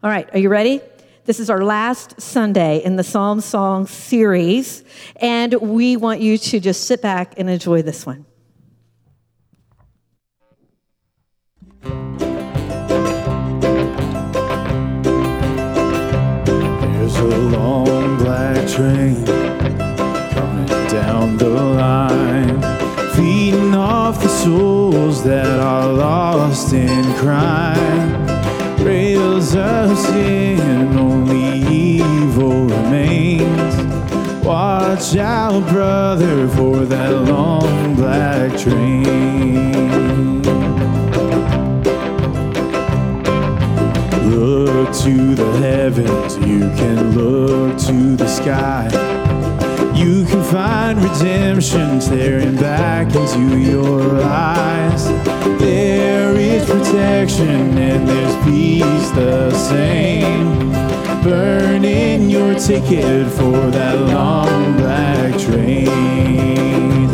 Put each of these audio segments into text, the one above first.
All right, are you ready? This is our last Sunday in the Psalm Song series, and we want you to just sit back and enjoy this one. There's a long black train coming down the line, feeding off the souls that are lost in crime. Rails of sin, only evil remains. Watch out, brother, for that long black train. Look to the heavens, you can look to the sky. You can find redemption staring back into your eyes. There is protection and there's peace the same. Burning your ticket for that long black train.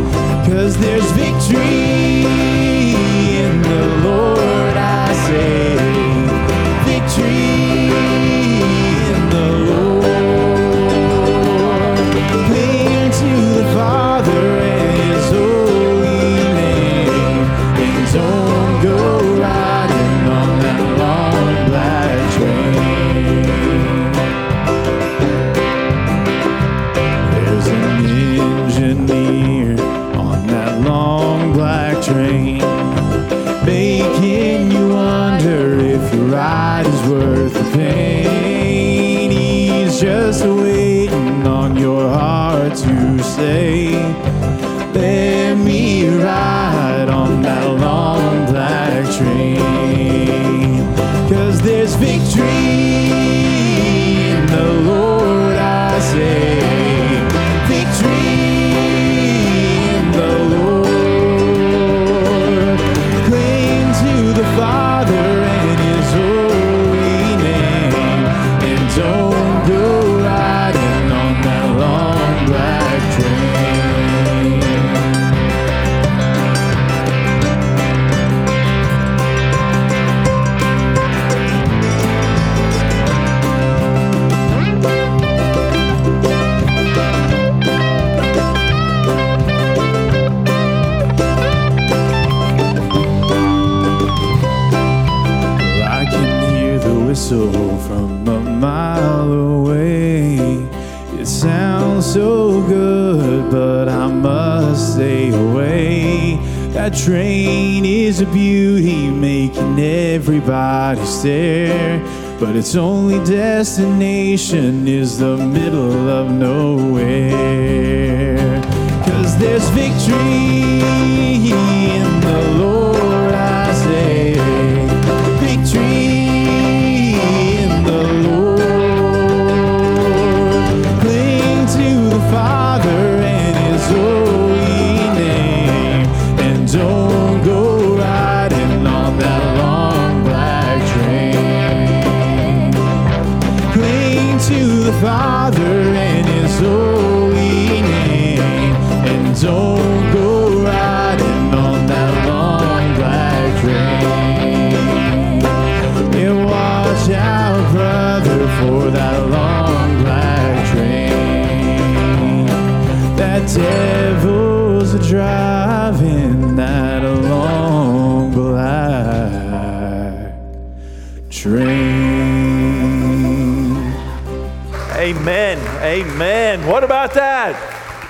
Cause there's victory in the Lord, I say. Victory don't go stay away. That train is a beauty, making everybody stare. But its only destination is the middle of nowhere. Cause there's victory in the Lord, driving that long black train. Amen. Amen. What about that?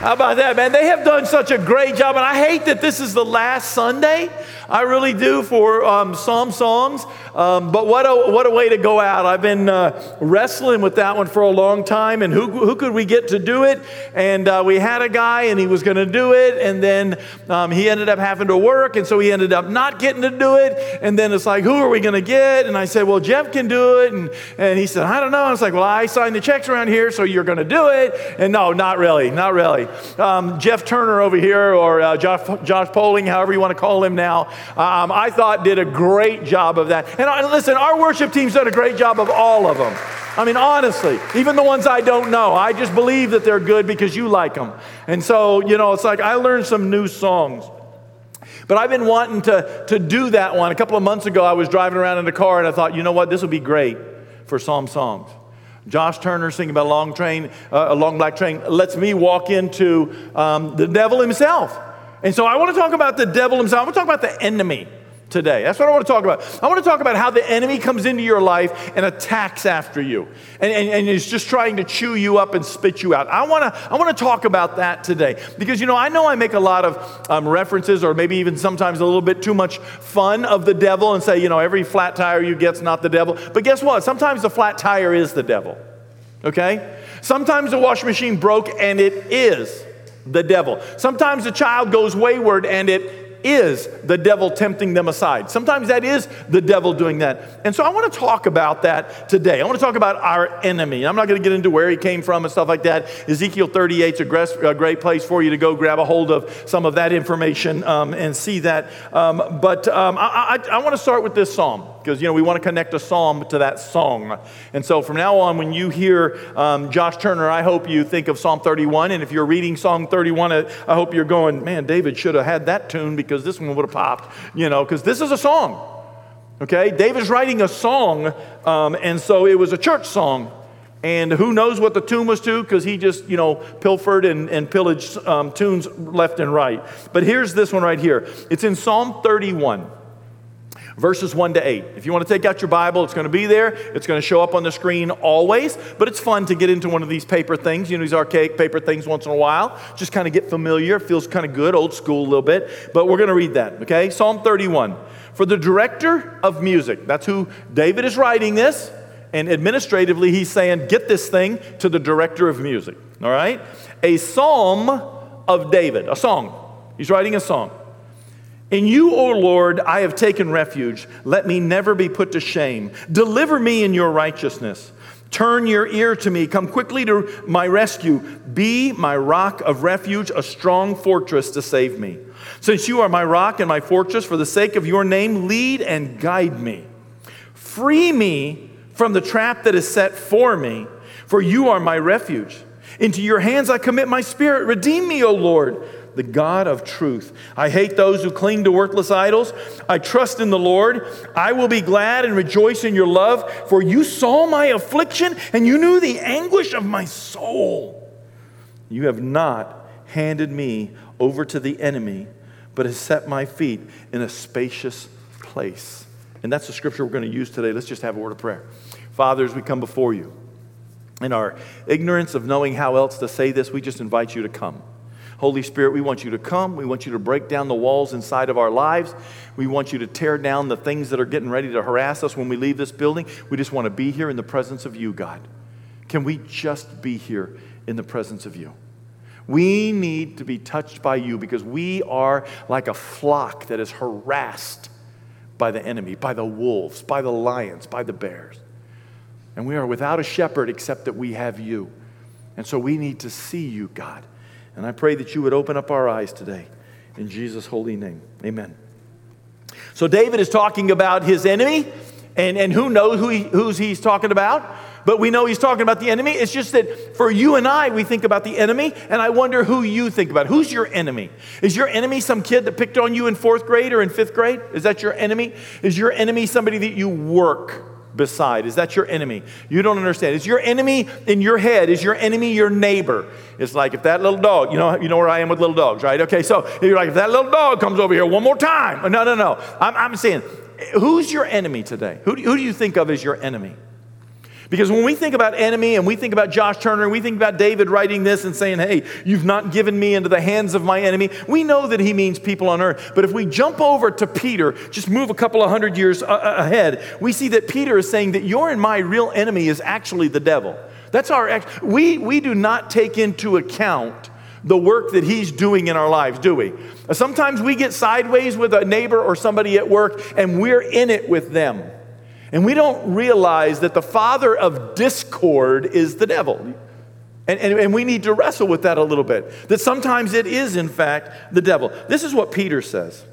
How about that, man? They have done such a great job, and I hate that this is the last Sunday. I really do for um, Psalm songs. Um, but what a, what a way to go out. I've been uh, wrestling with that one for a long time, and who, who could we get to do it? And uh, we had a guy, and he was going to do it, and then um, he ended up having to work, and so he ended up not getting to do it. And then it's like, who are we going to get? And I said, well, Jeff can do it. And, and he said, I don't know. I was like, well, I signed the checks around here, so you're going to do it. And no, not really, not really. Um, Jeff Turner over here, or uh, Josh, Josh Poling, however you want to call him now, um, I thought did a great job of that. And uh, listen, our worship team's done a great job of all of them. I mean, honestly, even the ones I don't know, I just believe that they're good because you like them. And so, you know, it's like I learned some new songs. But I've been wanting to, to do that one. A couple of months ago, I was driving around in the car and I thought, you know what, this would be great for Psalm songs. Josh Turner singing about a long train, uh, a long black train, lets me walk into um, the devil himself. And so I want to talk about the devil himself. I want to talk about the enemy today. That's what I want to talk about. I want to talk about how the enemy comes into your life and attacks after you and, and, and is just trying to chew you up and spit you out. I want to, I want to talk about that today because, you know, I know I make a lot of um, references or maybe even sometimes a little bit too much fun of the devil and say, you know, every flat tire you get's not the devil. But guess what? Sometimes the flat tire is the devil, okay? Sometimes the washing machine broke and it is the devil. Sometimes a child goes wayward and it is the devil tempting them aside. Sometimes that is the devil doing that. And so I want to talk about that today. I want to talk about our enemy. I'm not going to get into where he came from and stuff like that. Ezekiel 38 is a great place for you to go grab a hold of some of that information um, and see that. Um, but um, I, I, I want to start with this psalm because you know we want to connect a psalm to that song. And so from now on when you hear um, josh turner i hope you think of psalm 31 and if you're reading psalm 31 i hope you're going man david should have had that tune because this one would have popped you know because this is a song okay? David's writing a song um, and so it was a church song. And who knows what the tune was to because he just you know pilfered and, and pillaged um, tunes left and right. But here's this one right here. It's in psalm 31 verses 1 to 8. If you want to take out your Bible, it's going to be there. It's going to show up on the screen always, but it's fun to get into one of these paper things, you know, these archaic paper things once in a while. Just kind of get familiar. It feels kind of good, old school a little bit, but we're going to read that, okay? Psalm 31. For the director of music, that's who David is writing this, and administratively, he's saying, get this thing to the director of music, all right? A psalm of David, a song. He's writing a song. In you, O Lord, I have taken refuge. Let me never be put to shame. Deliver me in your righteousness. Turn your ear to me. Come quickly to my rescue. Be my rock of refuge, a strong fortress to save me. Since you are my rock and my fortress, for the sake of your name, lead and guide me. Free me from the trap that is set for me, for you are my refuge. Into your hands I commit my spirit. Redeem me, O Lord the God of truth. I hate those who cling to worthless idols. I trust in the Lord. I will be glad and rejoice in your love, for you saw my affliction and you knew the anguish of my soul. You have not handed me over to the enemy, but has set my feet in a spacious place. And that's the scripture we're going to use today. Let's just have a word of prayer. Father, as we come before you, in our ignorance of knowing how else to say this, we just invite you to come. Holy Spirit, we want you to come. We want you to break down the walls inside of our lives. We want you to tear down the things that are getting ready to harass us when we leave this building. We just want to be here in the presence of you, God. Can we just be here in the presence of you? We need to be touched by you because we are like a flock that is harassed by the enemy, by the wolves, by the lions, by the bears. And we are without a shepherd except that we have you. And so we need to see you, God. And I pray that you would open up our eyes today. In Jesus' holy name. Amen. So David is talking about his enemy, and, and who knows who he, who's he's talking about? But we know he's talking about the enemy. It's just that for you and I, we think about the enemy, and I wonder who you think about. Who's your enemy? Is your enemy some kid that picked on you in fourth grade or in fifth grade? Is that your enemy? Is your enemy somebody that you work beside? Is that your enemy? You don't understand. Is your enemy in your head? Is your enemy your neighbor? It's like if that little dog, you know, you know where I am with little dogs, right? Okay, so you're like, if that little dog comes over here one more time. No, no, no. I'm, I'm saying, who's your enemy today? Who do, who do you think of as your enemy? Because when we think about enemy and we think about Josh Turner and we think about David writing this and saying, hey, you've not given me into the hands of my enemy, we know that he means people on earth. But if we jump over to Peter, just move a couple of hundred years uh, uh, ahead, we see that Peter is saying that your and my real enemy is actually the devil. That's our, we, we do not take into account the work that he's doing in our lives, do we? Sometimes we get sideways with a neighbor or somebody at work and we're in it with them. And we don't realize that the father of discord is the devil. And, and, and, we need to wrestle with that a little bit. That sometimes it is, in fact, the devil. This is what Peter says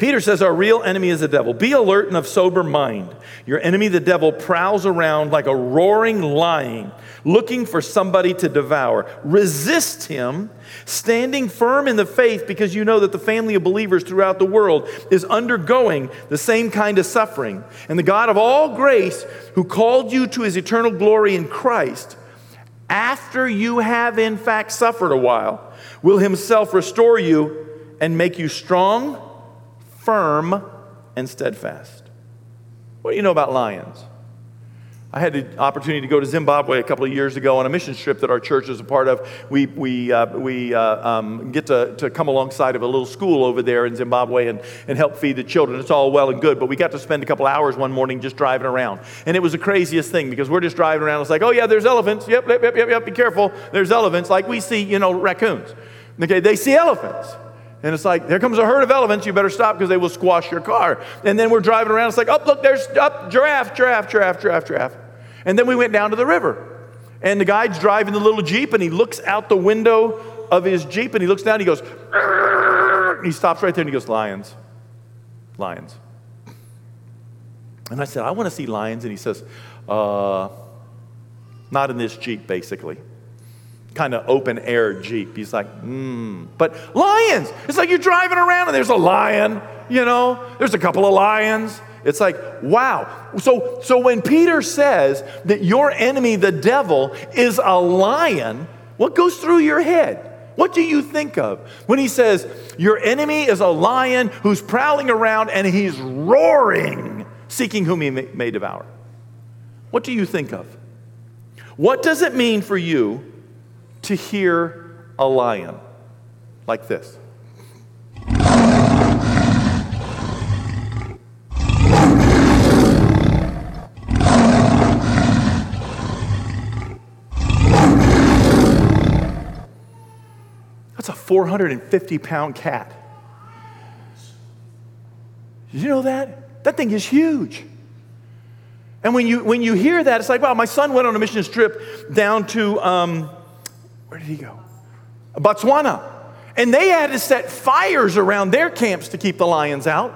Peter says our real enemy is the devil. Be alert and of sober mind. Your enemy, the devil, prowls around like a roaring lion, looking for somebody to devour. Resist him, standing firm in the faith because you know that the family of believers throughout the world is undergoing the same kind of suffering. And the God of all grace, who called you to his eternal glory in Christ, after you have in fact suffered a while, will himself restore you and make you strong firm and steadfast. What do you know about lions? I had the opportunity to go to Zimbabwe a couple of years ago on a mission trip that our church is a part of. We, we, uh, we uh, um, get to, to come alongside of a little school over there in Zimbabwe and, and help feed the children. It's all well and good, but we got to spend a couple hours one morning just driving around. And it was the craziest thing because we're just driving around. It's like, oh, yeah, there's elephants. Yep, yep, yep, yep, yep, be careful. There's elephants. Like we see, you know, raccoons. Okay, they see elephants. And it's like, there comes a herd of elephants, you better stop because they will squash your car. And then we're driving around, it's like, oh, look, there's up, giraffe, giraffe, giraffe, giraffe, giraffe. And then we went down to the river. And the guy's driving the little Jeep and he looks out the window of his Jeep and he looks down and he goes, and he stops right there and he goes, lions, lions. And I said, I want to see lions. And he says, uh, not in this Jeep, basically kind of open air Jeep. He's like, hmm. But lions, it's like you're driving around and there's a lion, you know, there's a couple of lions. It's like, wow. So, so when Peter says that your enemy, the devil, is a lion, what goes through your head? What do you think of when he says, Your enemy is a lion who's prowling around and he's roaring, seeking whom he may, may devour? What do you think of? What does it mean for you to hear a lion like this. That's a 450 pound cat. Did you know that? That thing is huge. And when you, when you hear that, it's like, wow, my son went on a mission trip down to um, where did he go? Botswana. And they had to set fires around their camps to keep the lions out.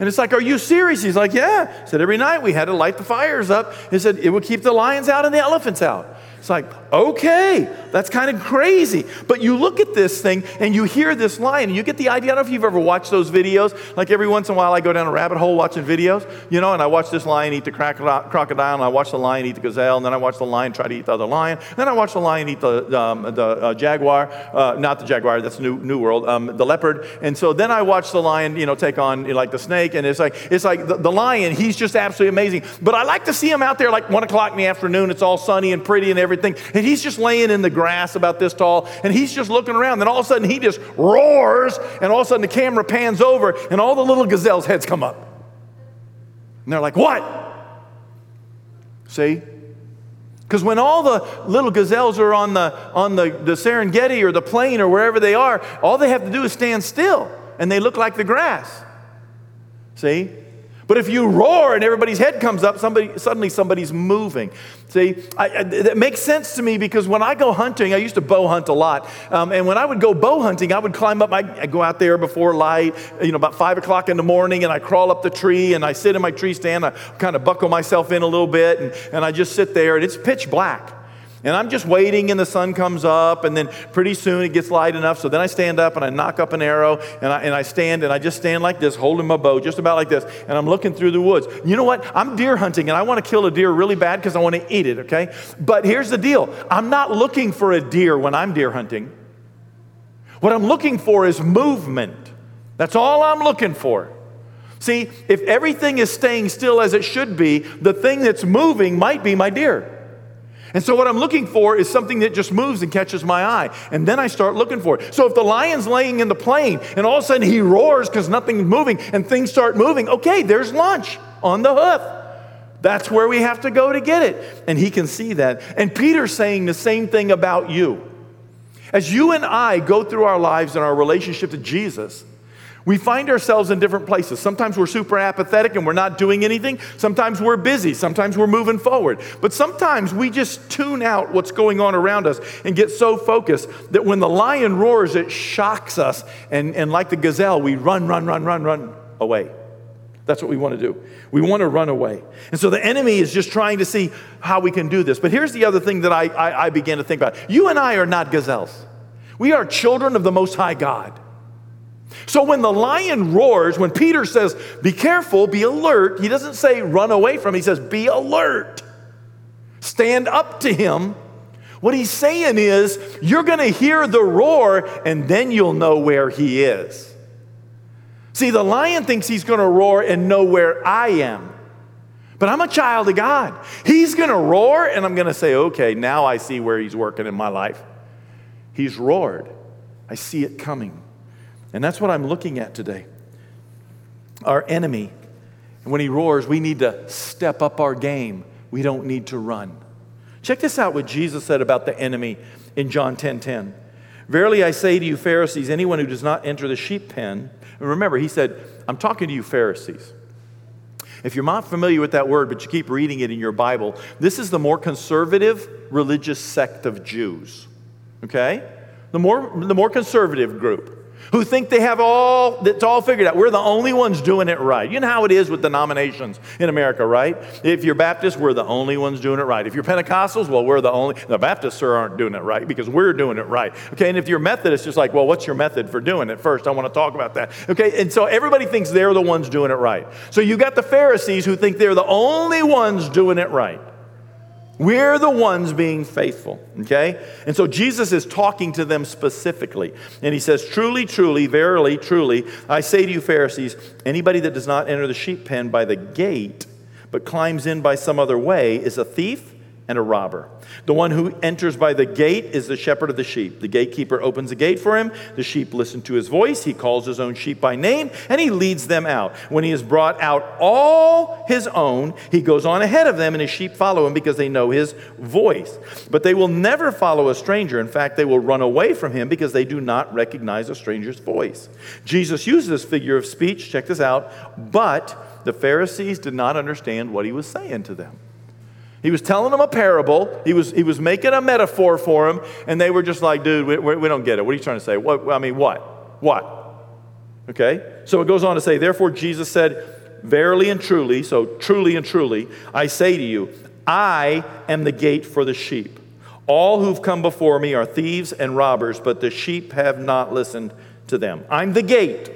And it's like, Are you serious? He's like, Yeah. He said, Every night we had to light the fires up. He said, It would keep the lions out and the elephants out. It's like, okay, that's kind of crazy. But you look at this thing and you hear this line and you get the idea. I don't know if you've ever watched those videos. Like every once in a while, I go down a rabbit hole watching videos, you know, and I watch this lion eat the crocodile, and I watch the lion eat the gazelle, and then I watch the lion try to eat the other lion. And then I watch the lion eat the, um, the uh, jaguar, uh, not the jaguar, that's New, New World, um, the leopard. And so then I watch the lion, you know, take on you know, like the snake. And it's like, it's like the, the lion, he's just absolutely amazing. But I like to see him out there like one o'clock in the afternoon. It's all sunny and pretty and everything. And he's just laying in the grass about this tall, and he's just looking around. Then all of a sudden, he just roars, and all of a sudden, the camera pans over, and all the little gazelles' heads come up. And they're like, What? See? Because when all the little gazelles are on, the, on the, the Serengeti or the plain or wherever they are, all they have to do is stand still, and they look like the grass. See? But if you roar and everybody's head comes up, somebody, suddenly somebody's moving. See, I, I, it makes sense to me because when I go hunting, I used to bow hunt a lot. Um, and when I would go bow hunting, I would climb up, I go out there before light, you know, about five o'clock in the morning, and I crawl up the tree and I sit in my tree stand. I kind of buckle myself in a little bit, and, and I just sit there, and it's pitch black. And I'm just waiting, and the sun comes up, and then pretty soon it gets light enough. So then I stand up and I nock up an arrow, and I, and I stand, and I just stand like this, holding my bow, just about like this, and I'm looking through the woods. You know what? I'm deer hunting, and I want to kill a deer really bad because I want to eat it, okay? But here's the deal I'm not looking for a deer when I'm deer hunting. What I'm looking for is movement. That's all I'm looking for. See, if everything is staying still as it should be, the thing that's moving might be my deer. And so, what I'm looking for is something that just moves and catches my eye. And then I start looking for it. So, if the lion's laying in the plain and all of a sudden he roars because nothing's moving and things start moving, okay, there's lunch on the hoof. That's where we have to go to get it. And he can see that. And Peter's saying the same thing about you. As you and I go through our lives and our relationship to Jesus, We find ourselves in different places. Sometimes we're super apathetic and we're not doing anything. Sometimes we're busy. Sometimes we're moving forward. But sometimes we just tune out what's going on around us and get so focused that when the lion roars, it shocks us. And, and like the gazelle, we run, run, run, run, run away. That's what we want to do. We want to run away. And so the enemy is just trying to see how we can do this. But here's the other thing that I, I, I began to think about you and I are not gazelles, we are children of the Most High God. So when the lion roars, when Peter says, Be careful, be alert, he doesn't say run away from him, he says, Be alert. Stand up to him. What he's saying is, You're going to hear the roar, and then you'll know where he is. See, the lion thinks he's going to roar and know where I am. But I'm a child of God. He's going to roar, and I'm going to say, Okay, now I see where he's working in my life. He's roared. I see it coming. And that's what I'm looking at today. Our enemy. When he roars, we need to step up our game. We don't need to run. Check this out what Jesus said about the enemy in John 10 10. Verily I say to you, Pharisees, anyone who does not enter the sheep pen, and remember, he said, I'm talking to you, Pharisees. If you're not familiar with that word, but you keep reading it in your Bible, this is the more conservative religious sect of Jews. Okay? The more, the more conservative group who think they have all that's all figured out. We're the only ones doing it right. You know how it is with denominations in America, right? If you're Baptist, we're the only ones doing it right. If you're Pentecostals, well, we're the only the Baptists sir aren't doing it right because we're doing it right. Okay, and if you're Methodist, it's like, well, what's your method for doing it? First, I want to talk about that. Okay, and so everybody thinks they're the ones doing it right. So you got the Pharisees who think they're the only ones doing it right. We're the ones being faithful, okay? And so Jesus is talking to them specifically. And he says, Truly, truly, verily, truly, I say to you, Pharisees, anybody that does not enter the sheep pen by the gate, but climbs in by some other way, is a thief and a robber. The one who enters by the gate is the shepherd of the sheep. The gatekeeper opens the gate for him. The sheep listen to his voice. He calls his own sheep by name and he leads them out. When he has brought out all his own, he goes on ahead of them and his sheep follow him because they know his voice. But they will never follow a stranger. In fact, they will run away from him because they do not recognize a stranger's voice. Jesus uses this figure of speech, check this out, but the Pharisees did not understand what he was saying to them. He was telling them a parable. He was, he was making a metaphor for them, and they were just like, dude, we, we don't get it. What are you trying to say? What, I mean, what? What? Okay? So it goes on to say, therefore, Jesus said, Verily and truly, so truly and truly, I say to you, I am the gate for the sheep. All who've come before me are thieves and robbers, but the sheep have not listened to them. I'm the gate.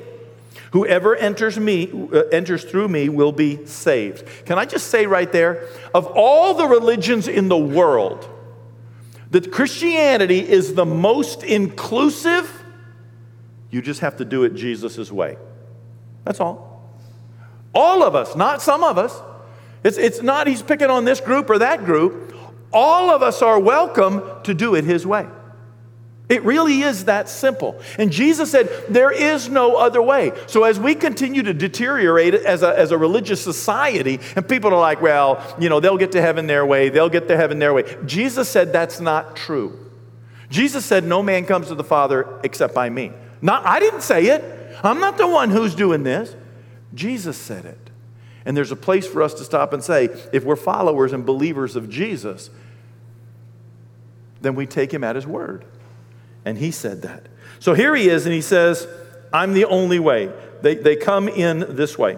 Whoever enters me uh, enters through me will be saved. Can I just say right there, of all the religions in the world, that Christianity is the most inclusive. You just have to do it Jesus' way. That's all. All of us, not some of us. It's, it's not he's picking on this group or that group. All of us are welcome to do it his way. It really is that simple. And Jesus said, there is no other way. So as we continue to deteriorate as a, as a religious society, and people are like, well, you know, they'll get to heaven their way, they'll get to heaven their way. Jesus said that's not true. Jesus said, no man comes to the Father except by me. Not, I didn't say it. I'm not the one who's doing this. Jesus said it. And there's a place for us to stop and say, if we're followers and believers of Jesus, then we take him at his word. And he said that. So here he is, and he says, I'm the only way. They, they come in this way.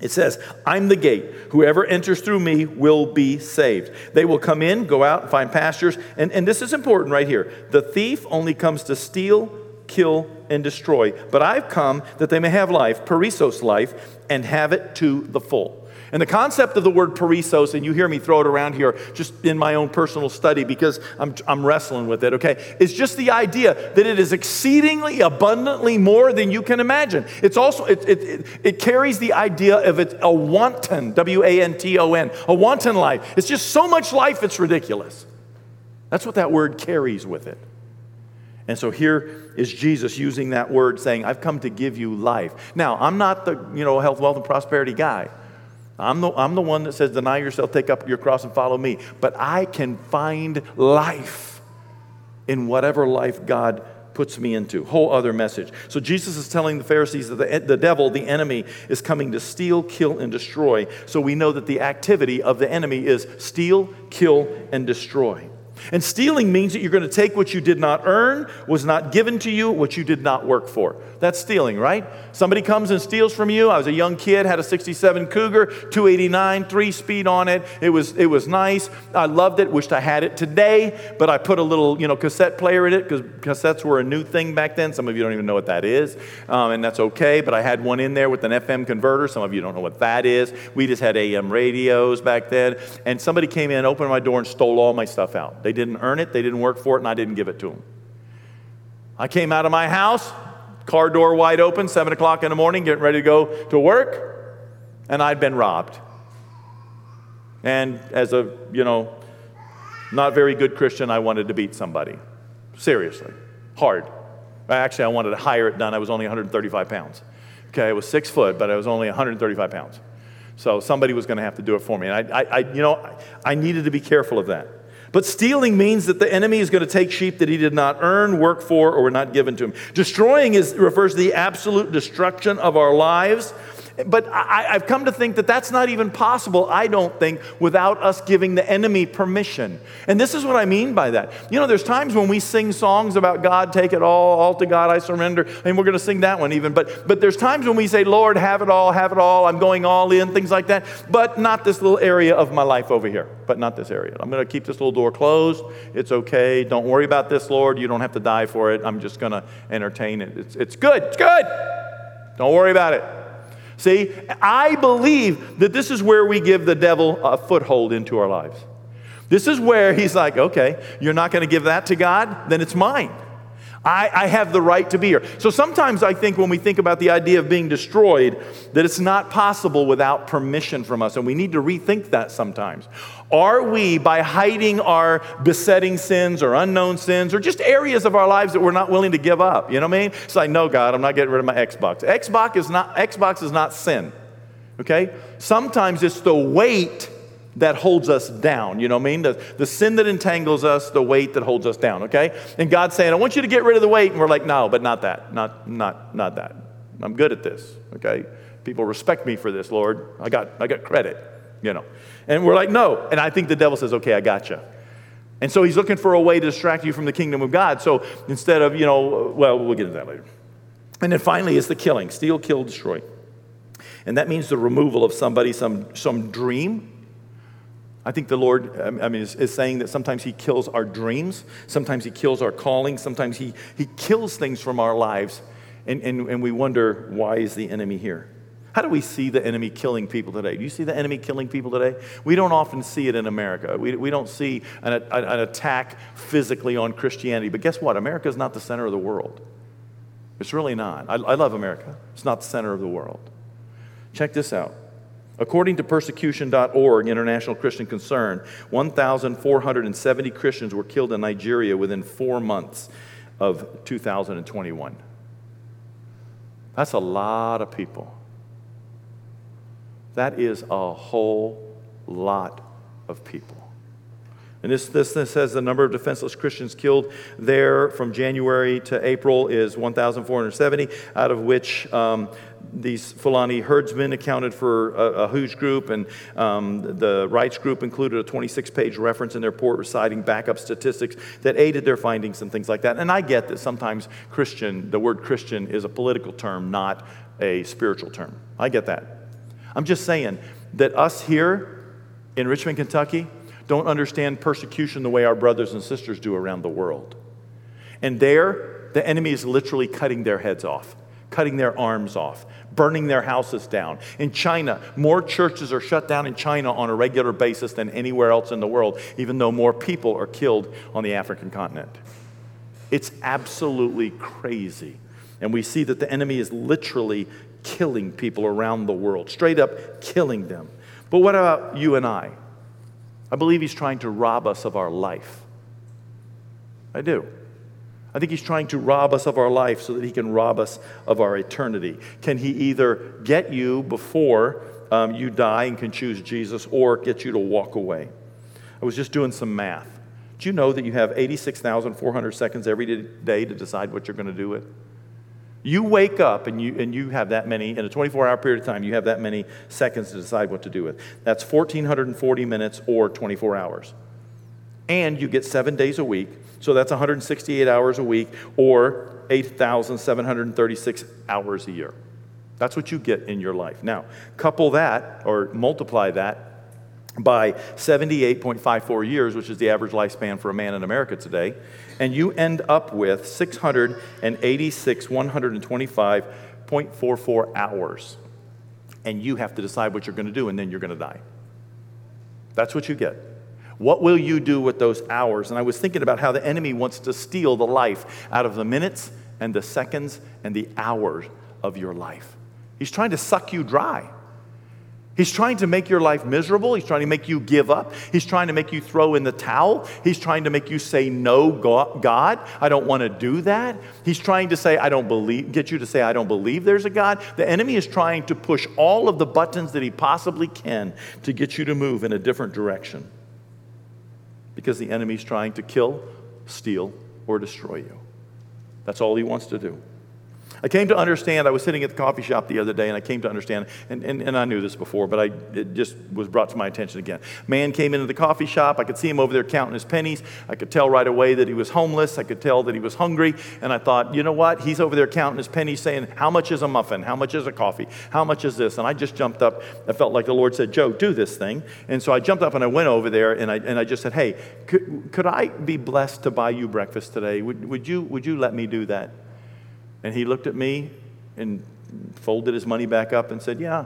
It says, I'm the gate. Whoever enters through me will be saved. They will come in, go out, and find pastures. And, and this is important right here. The thief only comes to steal, kill, and destroy. But I've come that they may have life, perissos life, and have it to the full. And the concept of the word perissos, and you hear me throw it around here just in my own personal study because I'm, I'm wrestling with it, okay, is just the idea that it is exceedingly abundantly more than you can imagine. It's also, it, it, it, it carries the idea of it, a wanton, W A N T O N, a wanton life. It's just so much life, it's ridiculous. That's what that word carries with it. And so here is Jesus using that word saying, I've come to give you life. Now, I'm not the, you know, health, wealth, and prosperity guy. I'm the, I'm the one that says, deny yourself, take up your cross, and follow me. But I can find life in whatever life God puts me into. Whole other message. So Jesus is telling the Pharisees that the, the devil, the enemy, is coming to steal, kill, and destroy. So we know that the activity of the enemy is steal, kill, and destroy. And stealing means that you're going to take what you did not earn, was not given to you, what you did not work for. That's stealing, right? Somebody comes and steals from you. I was a young kid, had a 67 Cougar, 289, three speed on it. It was, it was nice. I loved it, wished I had it today, but I put a little, you know, cassette player in it because cassettes were a new thing back then. Some of you don't even know what that is, um, and that's okay, but I had one in there with an FM converter. Some of you don't know what that is. We just had AM radios back then, and somebody came in, opened my door, and stole all my stuff out. They didn't earn it, they didn't work for it, and I didn't give it to them. I came out of my house, car door wide open, 7 o'clock in the morning, getting ready to go to work, and I'd been robbed. And as a, you know, not very good Christian, I wanted to beat somebody. Seriously. Hard. Actually, I wanted to hire it done. I was only 135 pounds. Okay, I was six foot, but I was only 135 pounds. So somebody was going to have to do it for me. And I, I, I, you know, I needed to be careful of that. But stealing means that the enemy is going to take sheep that he did not earn, work for, or were not given to him. Destroying is, refers to the absolute destruction of our lives. But I, have come to think that that's not even possible, I don't think, without us giving the enemy permission. And this is what I mean by that. You know, there's times when we sing songs about God, take it all, all to God I surrender, and we're going to sing that one even. But, but there's times when we say, Lord, have it all, have it all, I'm going all in, things like that. But not this little area of my life over here, but not this area. I'm going to keep this little door closed. It's okay. Don't worry about this, Lord. You don't have to die for it. I'm just going to entertain it. It's, it's good. It's good. Don't worry about it. See, I believe that this is where we give the devil a foothold into our lives. This is where he's like, okay, you're not going to give that to God, then it's mine. I, I, have the right to be here. So sometimes I think when we think about the idea of being destroyed, that it's not possible without permission from us, and we need to rethink that sometimes. Are we, by hiding our besetting sins or unknown sins or just areas of our lives that we're not willing to give up? You know what I mean? It's like, no, God, I'm not getting rid of my Xbox. Xbox is not, Xbox is not sin, okay? Sometimes it's the weight that holds us down. You know what I mean? The, the sin that entangles us, the weight that holds us down, okay? And God's saying, I want you to get rid of the weight. And we're like, no, but not that. Not, not, not that. I'm good at this, okay? People respect me for this, Lord. I got, I got credit, you know. And we're like, no. And I think the devil says, okay, I got you. And so he's looking for a way to distract you from the kingdom of God. So instead of, you know, well, we'll get into that later. And then finally is the killing steal, kill, destroy. And that means the removal of somebody, some, some dream. I think the Lord I mean, is, is saying that sometimes He kills our dreams, sometimes He kills our calling, sometimes He, he kills things from our lives, and, and, and we wonder why is the enemy here? How do we see the enemy killing people today? Do you see the enemy killing people today? We don't often see it in America. We, we don't see an, an attack physically on Christianity. But guess what? America is not the center of the world. It's really not. I, I love America. It's not the center of the world. Check this out. According to persecution.org, International Christian Concern, 1,470 Christians were killed in Nigeria within four months of 2021. That's a lot of people. That is a whole lot of people. And this, this, this says the number of defenseless Christians killed there from January to April is 1,470, out of which um, these Fulani herdsmen accounted for a, a huge group, and um, the rights group included a 26 page reference in their report reciting backup statistics that aided their findings and things like that. And I get that sometimes Christian, the word Christian, is a political term, not a spiritual term. I get that. I'm just saying that us here in Richmond, Kentucky, don't understand persecution the way our brothers and sisters do around the world. And there, the enemy is literally cutting their heads off, cutting their arms off, burning their houses down. In China, more churches are shut down in China on a regular basis than anywhere else in the world, even though more people are killed on the African continent. It's absolutely crazy. And we see that the enemy is literally killing people around the world, straight up killing them. But what about you and I? I believe he's trying to rob us of our life. I do. I think he's trying to rob us of our life so that he can rob us of our eternity. Can he either get you before um, you die and can choose Jesus or get you to walk away? I was just doing some math Do you know that you have 86,400 seconds every day to decide what you're going to do with? You wake up and you, and you have that many, in a 24 hour period of time, you have that many seconds to decide what to do with. That's 1,440 minutes or 24 hours. And you get seven days a week, so that's 168 hours a week or 8,736 hours a year. That's what you get in your life. Now, couple that or multiply that by 78.54 years, which is the average lifespan for a man in America today, and you end up with 686, 125.44 hours. And you have to decide what you're going to do, and then you're going to die. That's what you get. What will you do with those hours? And I was thinking about how the enemy wants to steal the life out of the minutes and the seconds and the hours of your life. He's trying to suck you dry. He's trying to make your life miserable. He's trying to make you give up. He's trying to make you throw in the towel. He's trying to make you say, No, God, I don't want to do that. He's trying to say, I don't believe, get you to say, I don't believe there's a God. The enemy is trying to push all of the buttons that he possibly can to get you to move in a different direction because the enemy's trying to kill, steal, or destroy you. That's all he wants to do. I came to understand, I was sitting at the coffee shop the other day, and I came to understand, and, and, and I knew this before, but I, it just was brought to my attention again. Man came into the coffee shop. I could see him over there counting his pennies. I could tell right away that he was homeless. I could tell that he was hungry. And I thought, you know what? He's over there counting his pennies, saying, How much is a muffin? How much is a coffee? How much is this? And I just jumped up. I felt like the Lord said, Joe, do this thing. And so I jumped up and I went over there and I, and I just said, Hey, could, could I be blessed to buy you breakfast today? Would, would, you, would you let me do that? And he looked at me and folded his money back up and said, Yeah,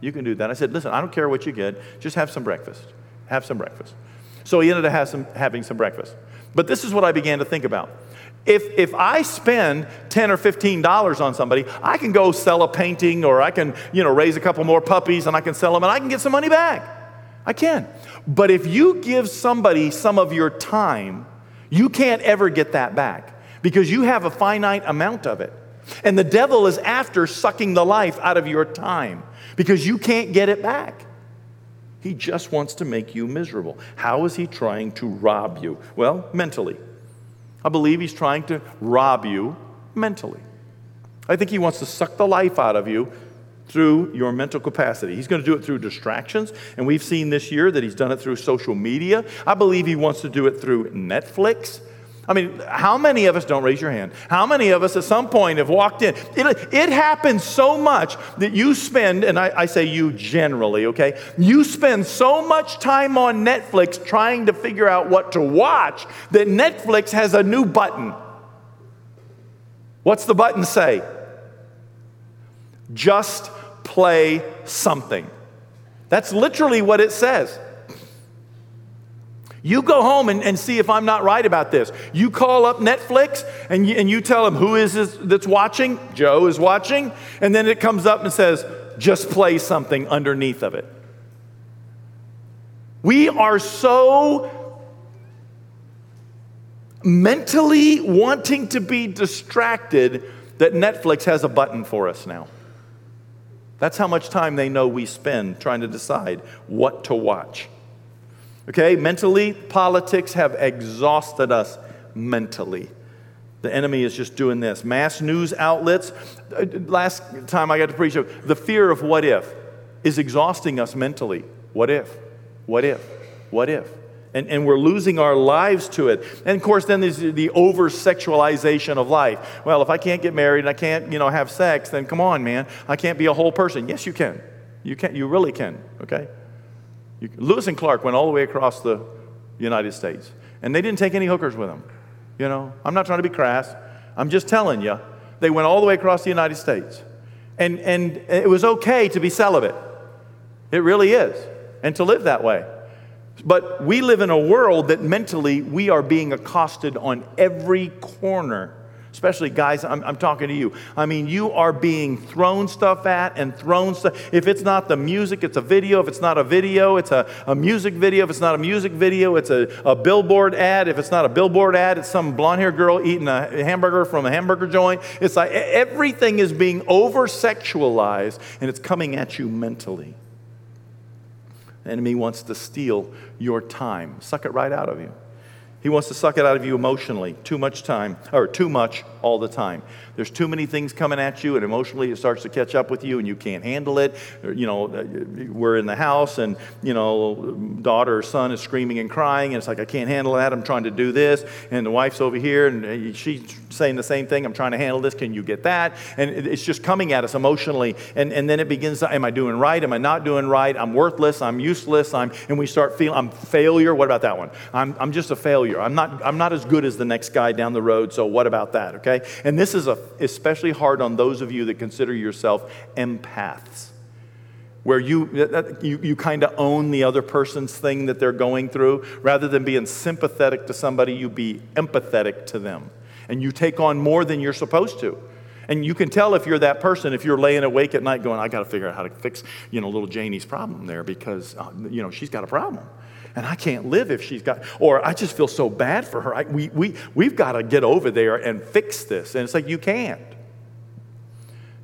you can do that. I said, Listen, I don't care what you get, just have some breakfast. Have some breakfast. So he ended up some, having some breakfast. But this is what I began to think about. If, if I spend 10 or $15 on somebody, I can go sell a painting or I can, you know, raise a couple more puppies and I can sell them and I can get some money back. I can. But if you give somebody some of your time, you can't ever get that back because you have a finite amount of it. And the devil is after sucking the life out of your time because you can't get it back. He just wants to make you miserable. How is he trying to rob you? Well, mentally. I believe he's trying to rob you mentally. I think he wants to suck the life out of you through your mental capacity. He's going to do it through distractions, and we've seen this year that he's done it through social media. I believe he wants to do it through Netflix. I mean, how many of us, don't raise your hand, how many of us at some point have walked in? It, it happens so much that you spend, and I, I say you generally, okay? You spend so much time on Netflix trying to figure out what to watch that Netflix has a new button. What's the button say? Just play something. That's literally what it says. You go home and, and see if I'm not right about this. You call up Netflix and you, and you tell them who is this that's watching. Joe is watching. And then it comes up and says, just play something underneath of it. We are so mentally wanting to be distracted that Netflix has a button for us now. That's how much time they know we spend trying to decide what to watch. Okay, mentally, politics have exhausted us mentally. The enemy is just doing this. Mass news outlets, uh, last time I got to preach, the fear of what if is exhausting us mentally. What if? What if? What if? And, and we're losing our lives to it. And of course, then there's the over sexualization of life. Well, if I can't get married and I can't, you know, have sex, then come on, man. I can't be a whole person. Yes, you can. You can. You really can. Okay. You, Lewis and Clark went all the way across the United States, and they didn't take any hookers with them. You know, I'm not trying to be crass. I'm just telling you, they went all the way across the United States. And, and it was okay to be celibate. It really is. And to live that way. But we live in a world that mentally we are being accosted on every corner especially guys, I'm, I'm, talking to you. I mean, you are being thrown stuff at and thrown stuff. If it's not the music, it's a video. If it's not a video, it's a, a music video. If it's not a music video, it's a, a billboard ad. If it's not a billboard ad, it's some blonde haired girl eating a hamburger from a hamburger joint. It's like everything is being over sexualized and it's coming at you mentally. The enemy wants to steal your time, suck it right out of you. He wants to suck it out of you emotionally, too much time, or too much all the time. There's too many things coming at you, and emotionally it starts to catch up with you, and you can't handle it. You know, uh, we're in the house, and, you know, daughter or son is screaming and crying, and it's like, I can't handle that. I'm trying to do this. And the wife's over here, and uh, she's saying the same thing. I'm trying to handle this. Can you get that? And it's just coming at us emotionally. And, and then it begins am I doing right? Am I not doing right? I'm worthless. I'm useless. I'm, and we start feeling, I'm failure. What about that one? I'm, I'm just a failure. I'm not, I'm not as good as the next guy down the road, so what about that, okay? And this is a especially hard on those of you that consider yourself empaths, where you, you, you kind of own the other person's thing that they're going through. Rather than being sympathetic to somebody, you be empathetic to them. And you take on more than you're supposed to. And you can tell if you're that person if you're laying awake at night going, I got to figure out how to fix, you know, little Janie's problem there because, uh, you know, she's got a problem and I can't live if she's got, or I just feel so bad for her. I, we, we, we've got to get over there and fix this. And it's like, you can't.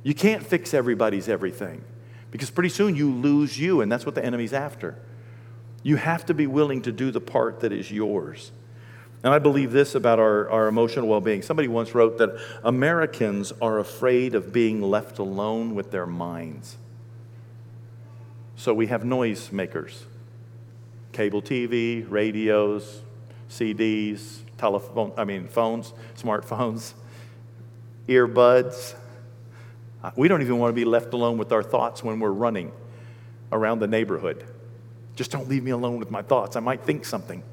You can't fix everybody's everything because pretty soon you lose you, and that's what the enemy's after. You have to be willing to do the part that is yours. And I believe this about our, our emotional well being. Somebody once wrote that Americans are afraid of being left alone with their minds. So we have noise makers cable TV, radios, CDs, telephone, I mean, phones, smartphones, earbuds. Uh, we don't even want to be left alone with our thoughts when we're running around the neighborhood. Just don't leave me alone with my thoughts. I might think something,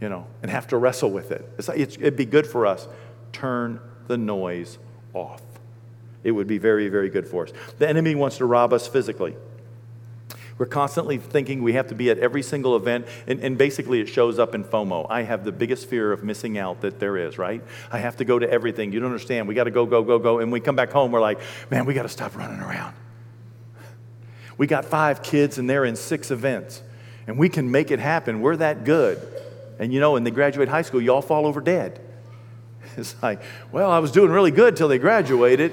you know, and have to wrestle with it. It'd be good for us. Turn the noise off. It would be very, very good for us. The enemy wants to rob us physically. We're constantly thinking we have to be at every single event, and, and, basically it shows up in FOMO. I have the biggest fear of missing out that there is, right? I have to go to everything. You don't understand. We got to go, go, go, go. And we come back home, we're like, man, we got to stop running around. We got five kids, and they're in six events, and we can make it happen. We're that good. And you know, when they graduate high school, you all fall over dead. It's like, well, I was doing really good till they graduated.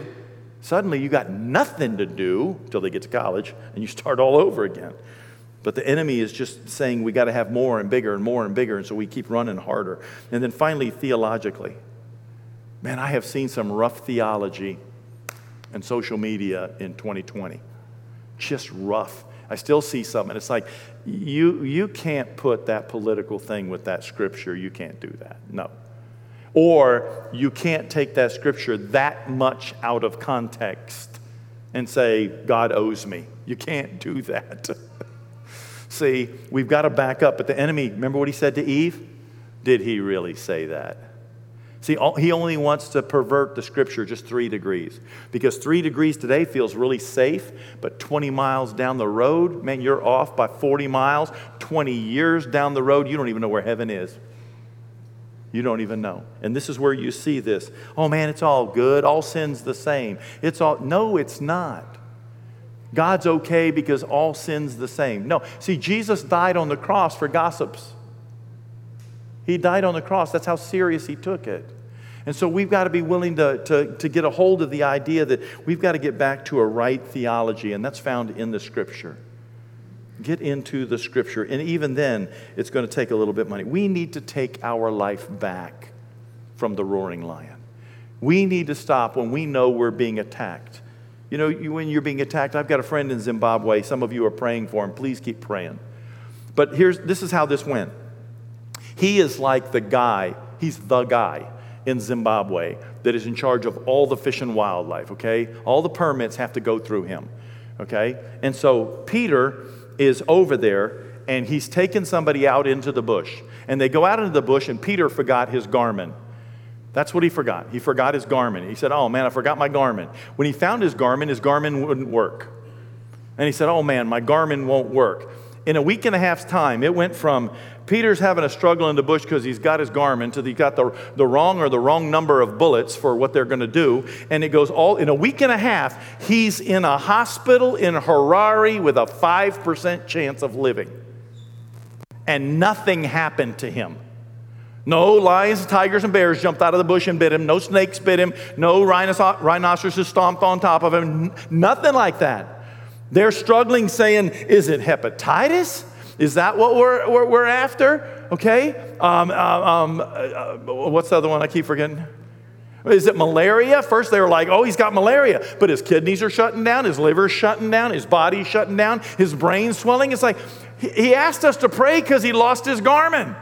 Suddenly, you got nothing to do until they get to college, and you start all over again. But the enemy is just saying we got to have more and bigger and more and bigger, and so we keep running harder. And then finally, theologically, man, I have seen some rough theology and social media in 2020. Just rough. I still see some, and it's like, you, you can't put that political thing with that scripture. You can't do that. No. Or you can't take that scripture that much out of context and say, God owes me. You can't do that. See, we've got to back up. But the enemy, remember what he said to Eve? Did he really say that? See, he only wants to pervert the scripture just three degrees. Because three degrees today feels really safe, but 20 miles down the road, man, you're off by 40 miles. 20 years down the road, you don't even know where heaven is. You don't even know. And this is where you see this. Oh man, it's all good. All sin's the same. It's all No, it's not. God's okay because all sin's the same. No. See, Jesus died on the cross for gossips. He died on the cross. That's how serious he took it. And so we've got to be willing to, to, to get a hold of the idea that we've got to get back to a right theology, and that's found in the scripture. Get into the scripture. And even then, it's going to take a little bit of money. We need to take our life back from the roaring lion. We need to stop when we know we're being attacked. You know, you, when you're being attacked, I've got a friend in Zimbabwe. Some of you are praying for him. Please keep praying. But here's this is how this went. He is like the guy, he's the guy in Zimbabwe that is in charge of all the fish and wildlife, okay? All the permits have to go through him, okay? And so Peter is over there and he's taken somebody out into the bush. And they go out into the bush, and Peter forgot his Garmin. That's what he forgot. He forgot his Garmin. He said, Oh man, I forgot my Garmin. When he found his Garmin, his Garmin wouldn't work. And he said, Oh man, my Garmin won't work. In a week and a half's time, it went from Peter's having a struggle in the bush because he's got his Garmin, to he's got the, the wrong or the wrong number of bullets for what they're going to do. And it goes all in a week and a half, he's in a hospital in Harare with a 5% chance of living. And nothing happened to him. No lions, tigers, and bears jumped out of the bush and bit him. No snakes bit him. No rhinoceroses stomped on top of him. Nothing like that. They're struggling, saying, Is it hepatitis? Is that what we're, we're, we're after? Okay. Um, uh, um, uh, what's the other one I keep forgetting? Is it malaria? First, they were like, oh, he's got malaria. But his kidneys are shutting down, his liver's shutting down, his body's shutting down, his brain's swelling. It's like, he asked us to pray because he lost his Garmin.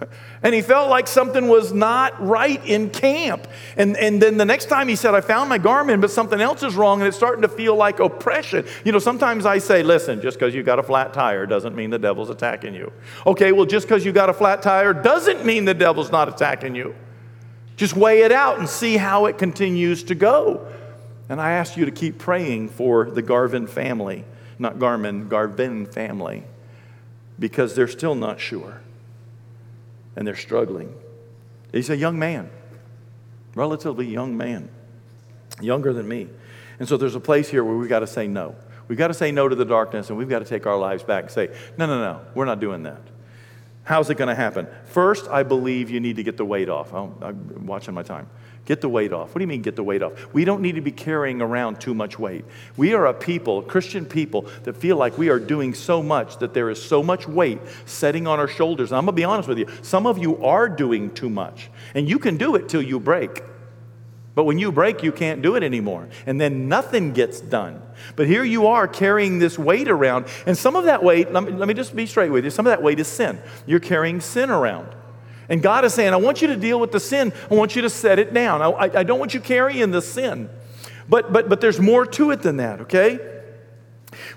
and he felt like something was not right in camp. And, and then the next time he said, I found my Garmin, but something else is wrong, and it's starting to feel like oppression. You know, sometimes I say, listen, just because you got a flat tire doesn't mean the devil's attacking you. Okay, well, just because you got a flat tire doesn't mean the devil's not attacking you. Just weigh it out and see how it continues to go. And I ask you to keep praying for the Garvin family, not Garmin, Garvin family, because they're still not sure and they're struggling. He's a young man, relatively young man, younger than me. And so there's a place here where we've got to say no. We've got to say no to the darkness and we've got to take our lives back and say, no, no, no, we're not doing that. How's it going to happen? First, I believe you need to get the weight off. Oh, I'm watching my time. Get the weight off. What do you mean, get the weight off? We don't need to be carrying around too much weight. We are a people, Christian people, that feel like we are doing so much that there is so much weight setting on our shoulders. And I'm going to be honest with you. Some of you are doing too much, and you can do it till you break. But when you break, you can't do it anymore. And then nothing gets done. But here you are carrying this weight around. And some of that weight, let me, let me just be straight with you, some of that weight is sin. You're carrying sin around. And God is saying, I want you to deal with the sin. I want you to set it down. I, I don't want you carrying the sin. But, but, but there's more to it than that, okay?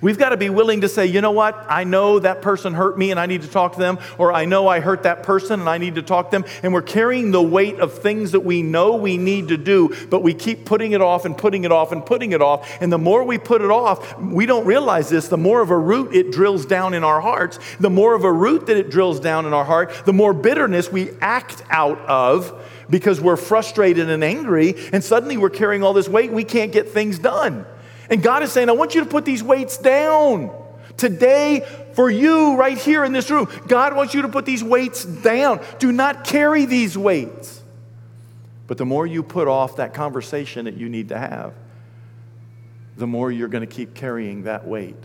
We've got to be willing to say, you know what? I know that person hurt me and I need to talk to them, or I know I hurt that person and I need to talk to them. And we're carrying the weight of things that we know we need to do, but we keep putting it off and putting it off and putting it off. And the more we put it off, we don't realize this, the more of a root it drills down in our hearts. The more of a root that it drills down in our heart, the more bitterness we act out of because we're frustrated and angry, and suddenly we're carrying all this weight, we can't get things done. And God is saying, I want you to put these weights down. Today, for you right here in this room, God wants you to put these weights down. Do not carry these weights. But the more you put off that conversation that you need to have, the more you're going to keep carrying that weight.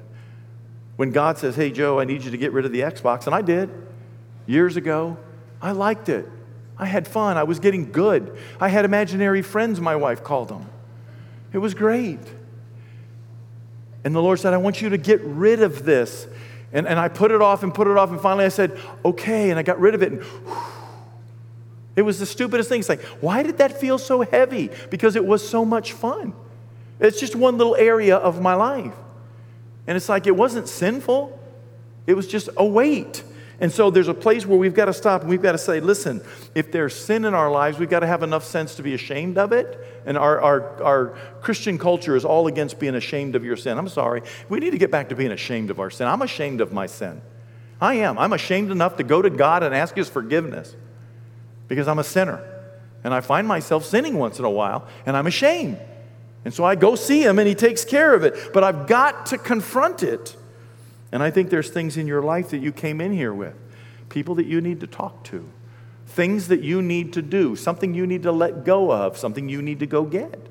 When God says, Hey, Joe, I need you to get rid of the Xbox, and I did years ago, I liked it. I had fun. I was getting good. I had imaginary friends, my wife called them. It was great. And the Lord said, I want you to get rid of this. And, and I put it off and put it off. And finally I said, okay. And I got rid of it. And whew, it was the stupidest thing. It's like, why did that feel so heavy? Because it was so much fun. It's just one little area of my life. And it's like, it wasn't sinful, it was just a weight. And so there's a place where we've got to stop and we've got to say, listen, if there's sin in our lives, we've got to have enough sense to be ashamed of it. And our, our, our Christian culture is all against being ashamed of your sin. I'm sorry. We need to get back to being ashamed of our sin. I'm ashamed of my sin. I am. I'm ashamed enough to go to God and ask His forgiveness because I'm a sinner. And I find myself sinning once in a while, and I'm ashamed. And so I go see Him, and He takes care of it. But I've got to confront it. And I think there's things in your life that you came in here with, people that you need to talk to, things that you need to do, something you need to let go of, something you need to go get.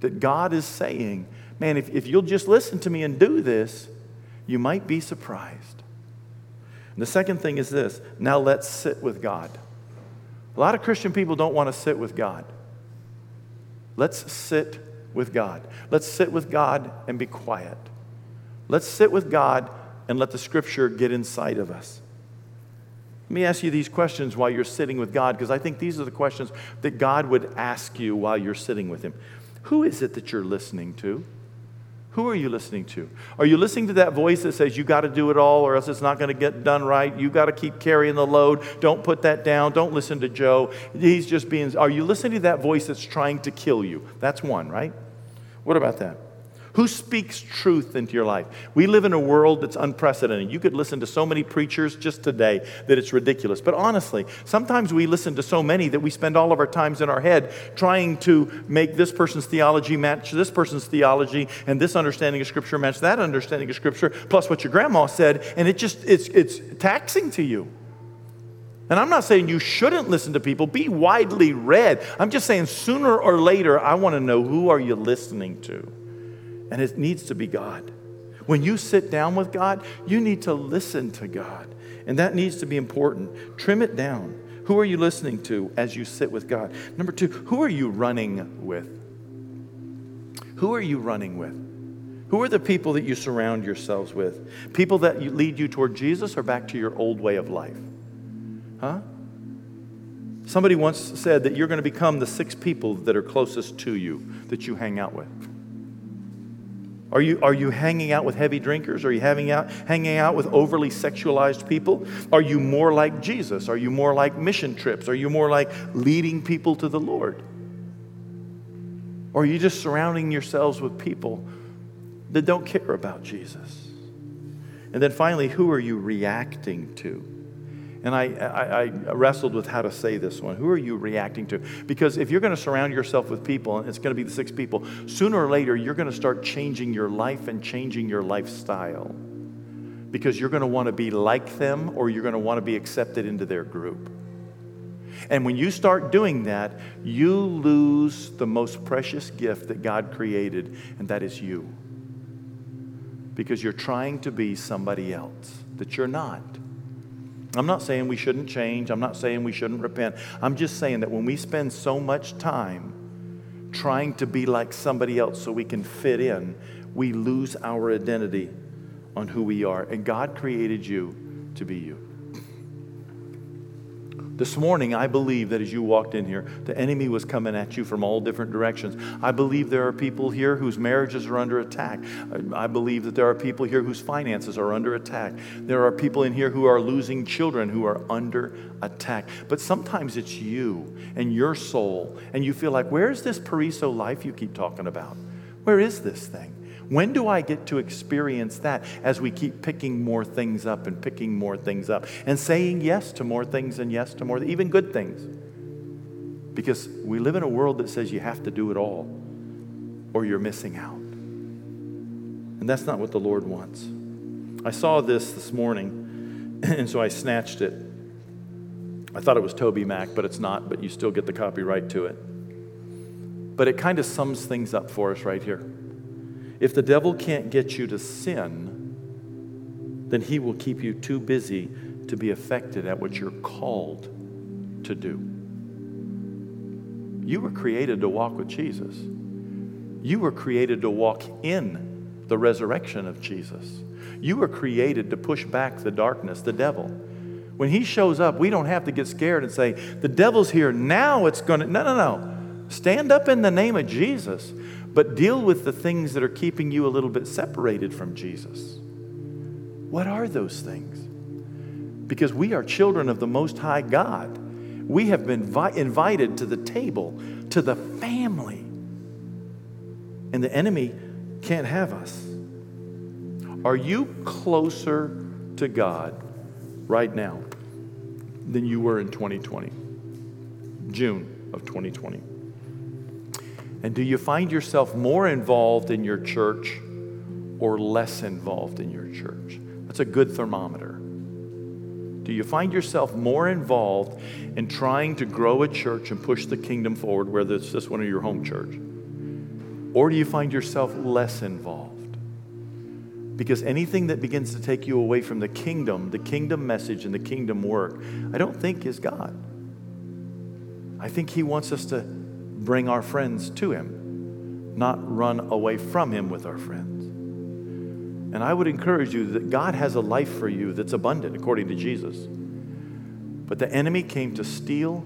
That God is saying, man, if, if you'll just listen to me and do this, you might be surprised. And the second thing is this now let's sit with God. A lot of Christian people don't want to sit with God. Let's sit with God. Let's sit with God and be quiet. Let's sit with God and let the scripture get inside of us. Let me ask you these questions while you're sitting with God, because I think these are the questions that God would ask you while you're sitting with Him. Who is it that you're listening to? Who are you listening to? Are you listening to that voice that says, You got to do it all, or else it's not going to get done right? You got to keep carrying the load. Don't put that down. Don't listen to Joe. He's just being. Are you listening to that voice that's trying to kill you? That's one, right? What about that? Who speaks truth into your life? We live in a world that's unprecedented. You could listen to so many preachers just today that it's ridiculous. But honestly, sometimes we listen to so many that we spend all of our times in our head trying to make this person's theology match this person's theology and this understanding of Scripture match that understanding of Scripture, plus what your grandma said, and it just it's it's taxing to you. And I'm not saying you shouldn't listen to people, be widely read. I'm just saying sooner or later, I want to know who are you listening to? And it needs to be God. When you sit down with God, you need to listen to God. And that needs to be important. Trim it down. Who are you listening to as you sit with God? Number two, who are you running with? Who are you running with? Who are the people that you surround yourselves with? People that lead you toward Jesus or back to your old way of life? Huh? Somebody once said that you're going to become the six people that are closest to you that you hang out with. Are you, are you hanging out with heavy drinkers? Are you having out, hanging out with overly sexualized people? Are you more like Jesus? Are you more like mission trips? Are you more like leading people to the Lord? Or are you just surrounding yourselves with people that don't care about Jesus? And then finally, who are you reacting to? And I, I, I, wrestled with how to say this one. Who are you reacting to? Because if you're going to surround yourself with people, and it's going to be the six people, sooner or later, you're going to start changing your life and changing your lifestyle. Because you're going to want to be like them or you're going to want to be accepted into their group. And when you start doing that, you lose the most precious gift that God created, and that is you. Because you're trying to be somebody else that you're not. I'm not saying we shouldn't change. I'm not saying we shouldn't repent. I'm just saying that when we spend so much time trying to be like somebody else so we can fit in, we lose our identity on who we are. And God created you to be you. This morning, I believe that as you walked in here, the enemy was coming at you from all different directions. I believe there are people here whose marriages are under attack. I believe that there are people here whose finances are under attack. There are people in here who are losing children who are under attack. But sometimes it's you and your soul, and you feel like, where's this Pariso life you keep talking about? Where is this thing? When do I get to experience that as we keep picking more things up and picking more things up and saying yes to more things and yes to more, even good things? Because we live in a world that says you have to do it all or you're missing out. And that's not what the Lord wants. I saw this this morning, and so I snatched it. I thought it was TobyMac, but it's not, but you still get the copyright to it. But it kind of sums things up for us right here. If the devil can't get you to sin, then he will keep you too busy to be affected at what you're called to do. You were created to walk with Jesus. You were created to walk in the resurrection of Jesus. You were created to push back the darkness, the devil. When he shows up, we don't have to get scared and say, The devil's here. Now it's going to. No, no, no. Stand up in the name of Jesus but deal with the things that are keeping you a little bit separated from Jesus. What are those things? Because we are children of the Most High God. We have been vi- invited to the table, to the family. And the enemy can't have us. Are you closer to God right now than you were in 2020? June of 2020. And do you find yourself more involved in your church or less involved in your church? That's a good thermometer. Do you find yourself more involved in trying to grow a church and push the kingdom forward, whether it's just one of your home church? Or do you find yourself less involved? Because anything that begins to take you away from the kingdom, the kingdom message, and the kingdom work, I don't think is God. I think He wants us to bring our friends to Him, not run away from Him with our friends. And I would encourage you that God has a life for you that's abundant according to Jesus. But the enemy came to steal,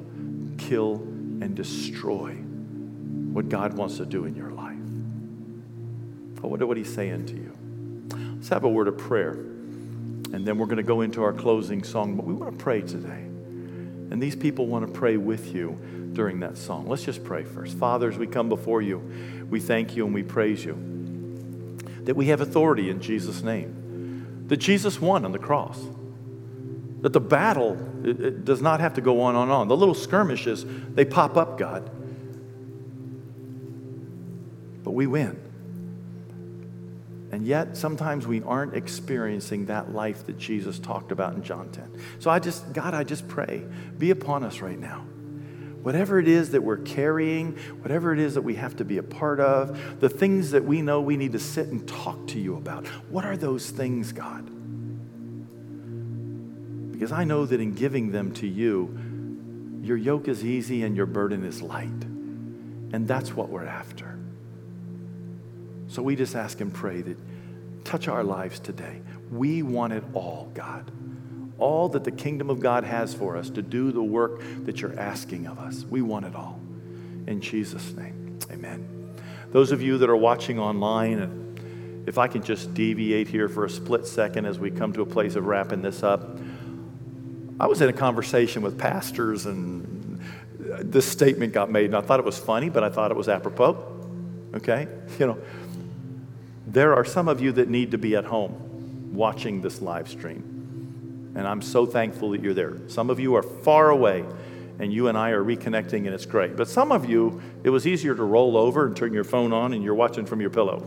kill, and destroy what God wants to do in your life. I wonder what He's saying to you. Let's have a word of prayer. And then we're going to go into our closing song. But we want to pray today. And these people want to pray with you during that song. Let's just pray first. Father, as we come before you, we thank you and we praise you that we have authority in Jesus' name, that Jesus won on the cross, that the battle it, it does not have to go on and on. The little skirmishes, they pop up, God, but we win. And yet, sometimes we aren't experiencing that life that Jesus talked about in John 10. So I just, God, I just pray, be upon us right now. whatever it is that we're carrying, whatever it is that we have to be a part of, the things that we know we need to sit and talk to you about. What are those things, God? Because I know that in giving them to you, your yoke is easy and your burden is light. And that's what we're after. So we just ask and pray that touch our lives today. We want it all, God all that the kingdom of God has for us to do the work that you're asking of us. We want it all. In Jesus' name, amen. Those of you that are watching online, if I can just deviate here for a split second as we come to a place of wrapping this up. I was in a conversation with pastors, and this statement got made, and I thought it was funny, but I thought it was apropos. Okay? You know, there are some of you that need to be at home watching this live stream. And I'm so thankful that you're there. Some of you are far away, and you and I are reconnecting, and it's great. But some of you, it was easier to roll over and turn your phone on, and you're watching from your pillow.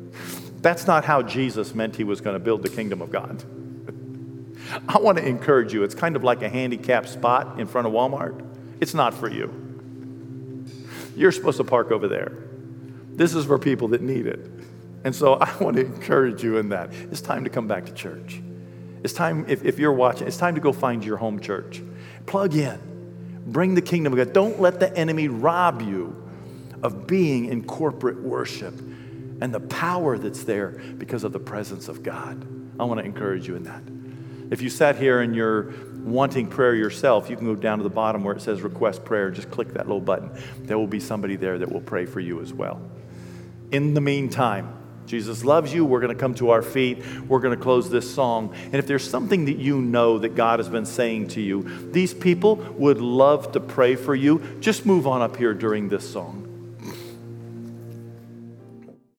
That's not how Jesus meant he was going to build the kingdom of God. I want to encourage you. It's kind of like a handicapped spot in front of Walmart. It's not for you. You're supposed to park over there. This is for people that need it. And so I want to encourage you in that. It's time to come back to church. It's time, if, if you're watching, it's time to go find your home church. Plug in, bring the kingdom of God. Don't let the enemy rob you of being in corporate worship and the power that's there because of the presence of God. I want to encourage you in that. If you sat here and you're wanting prayer yourself, you can go down to the bottom where it says request prayer. Just click that little button. There will be somebody there that will pray for you as well. In the meantime, Jesus loves you. We're going to come to our feet. We're going to close this song. And if there's something that you know that God has been saying to you, these people would love to pray for you. Just move on up here during this song.